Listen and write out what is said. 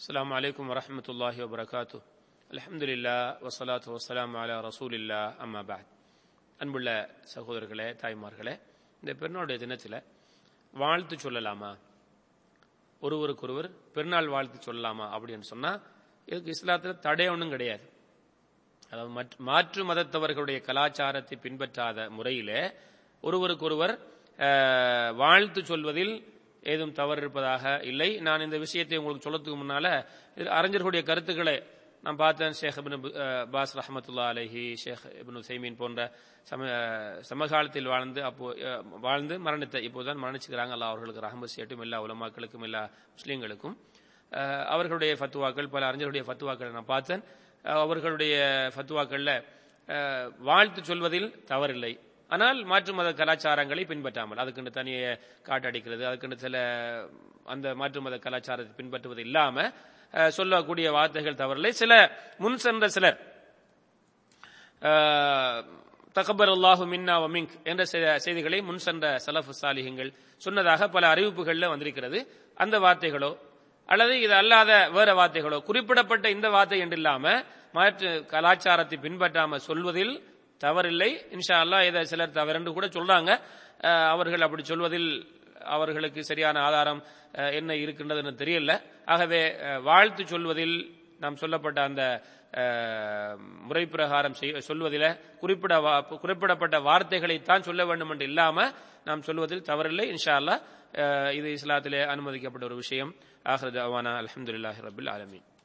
السلام عليكم ورحمة الله وبركاته الحمد لله والصلاة والسلام على رسول الله أما بعد அன்புள்ள சகோதரர்களே தாய்மார்களே இந்த பெருநாளுடைய தினத்தில் வாழ்த்து சொல்லலாமா ஒருவருக்கொருவர் பெருநாள் வாழ்த்து சொல்லலாமா அப்படின்னு சொன்னா இதுக்கு இஸ்லாத்தில் தடை ஒன்றும் கிடையாது அதாவது மற்ற- மாற்று மதத்தவர்களுடைய கலாச்சாரத்தை பின்பற்றாத முறையிலே ஒருவருக்கொருவர் அஹ், வாழ்த்து சொல்வதில் ஏதும் தவறு இருப்பதாக இல்லை. நான் இந்த விஷயத்தை உங்களுக்கு சொல்லத்துக்கு முன்னால இது அறிஞர்களுடைய கருத்துக்களை நான் பார்த்தேன். ஷேக் இப்னு பாஸ் ரஹமத்துல்லா அலஹி ஷேக் இபின் சைமீன் போன்ற சம சமகாலத்தில் வாழ்ந்து அப்போ வாழ்ந்து மரணித்த இப்போதான் மரணிச்சுக்கிறாங்க. அல்லா அவர்களுக்கு ரஹமத் சேட்டும் எல்லா உலமாக்களுக்கும் எல்லா முஸ்லீம்களுக்கும். அவர்களுடைய ஃபத்துவாக்கள் பல அறிஞர்களுடைய ஃபத்துவாக்களை நான் பார்த்தேன். அவர்களுடைய ஃபத்துவாக்களில் வாழ்த்து சொல்வதில் தவறில்லை. ஆனால் மாற்று மத கலாச்சாரங்களை பின்பற்றாமல் அதுக்குன்னு தனிய காட்டடிக்கிறது அதுக்குன்னு சில அந்த மாற்று மத கலாச்சாரத்தை பின்பற்றுவது இல்லாம சொல்லக்கூடிய வார்த்தைகள் தவறில்லை. சில முன் சென்ற சிலர் தகபர் அல்லாஹு மின்னா வமிங்க் என்ற செய்திகளை முன் சென்ற சலஃபு சாலிகங்கள் சொன்னதாக பல அறிவிப்புகள்ல வந்திருக்கிறது. அந்த வார்த்தைகளோ அல்லது இது அல்லாத வேற வார்த்தைகளோ குறிப்பிடப்பட்ட இந்த வார்த்தை என்று இல்லாம மாற்று கலாச்சாரத்தை பின்பற்றாம சொல்வதில் தவறில்லை. இன்ஷா அல்லா இதை சிலர் தவறென்று கூட சொல்றாங்க. அவர்கள் அப்படி சொல்வதில் அவர்களுக்கு சரியான ஆதாரம் என்ன இருக்கின்றதுன்னு தெரியல. ஆகவே வாழ்த்து சொல்வதில் நாம் சொல்லப்பட்ட அந்த முறை பிரகாரம் சொல்வதில் குறிப்பிட வா- குறிப்பிடப்பட்ட வார்த்தைகளைத்தான் சொல்ல வேண்டும் என்று இல்லாம நாம் சொல்வதில் தவறில்லை. இன்ஷா அல்லாஹ் இது இஸ்லாத்திலே அனுமதிக்கப்பட்ட ஒரு விஷயம். ஆஹ்ரத் அவானா அலமதுல்லாஹி ரபில் ஆலமின்.